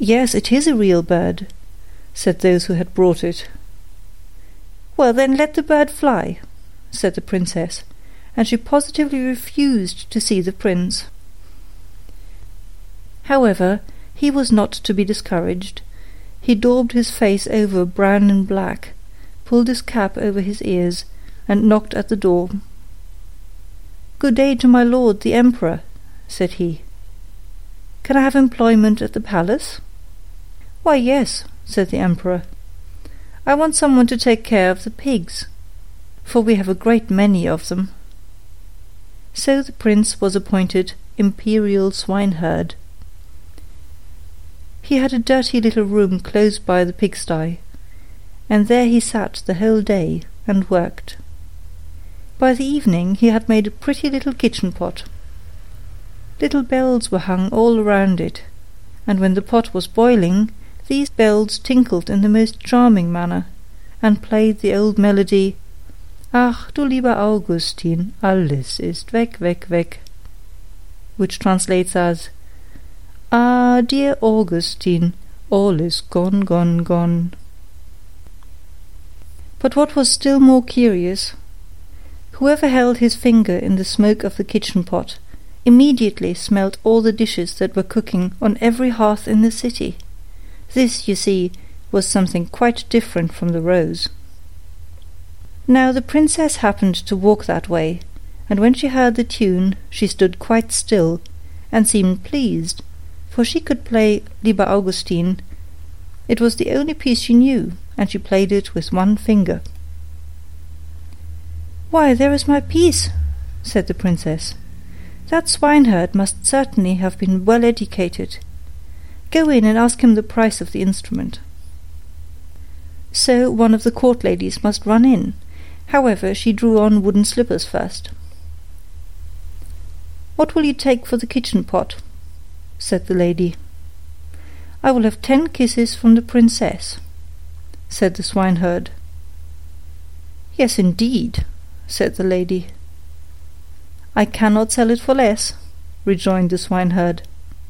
Yes, it is a real bird, said those who had brought it. Well, then let the bird fly, said the princess, and she positively refused to see the prince. However, he was not to be discouraged. He daubed his face over brown and black, pulled his cap over his ears, and knocked at the door. Good day to my lord the emperor, said he. Can I have employment at the palace? Why, yes, said the emperor. I want someone to take care of the pigs, for we have a great many of them. So the prince was appointed imperial swineherd. He had a dirty little room close by the pigsty, and there he sat the whole day and worked. By the evening he had made a pretty little kitchen pot. Little bells were hung all around it, and when the pot was boiling, these bells tinkled in the most charming manner, and played the old melody Ach, du lieber Augustin, alles ist weg, weg, weg, which translates as Ah, dear Augustine, all is gone, gone, gone. But what was still more curious, whoever held his finger in the smoke of the kitchen pot immediately smelt all the dishes that were cooking on every hearth in the city. This, you see, was something quite different from the rose. Now the princess happened to walk that way, and when she heard the tune she stood quite still, and seemed pleased, for she could play Lieber Augustin. It was the only piece she knew, and she played it with one finger. Why, there is my piece, said the princess. That swineherd must certainly have been well educated. Go in and ask him the price of the instrument. So one of the court ladies must run in. However, she drew on wooden slippers first. What will you take for the kitchen pot? said the lady. I will have ten kisses from the princess, said the swineherd. Yes, indeed, said the lady. I cannot sell it for less, rejoined the swineherd.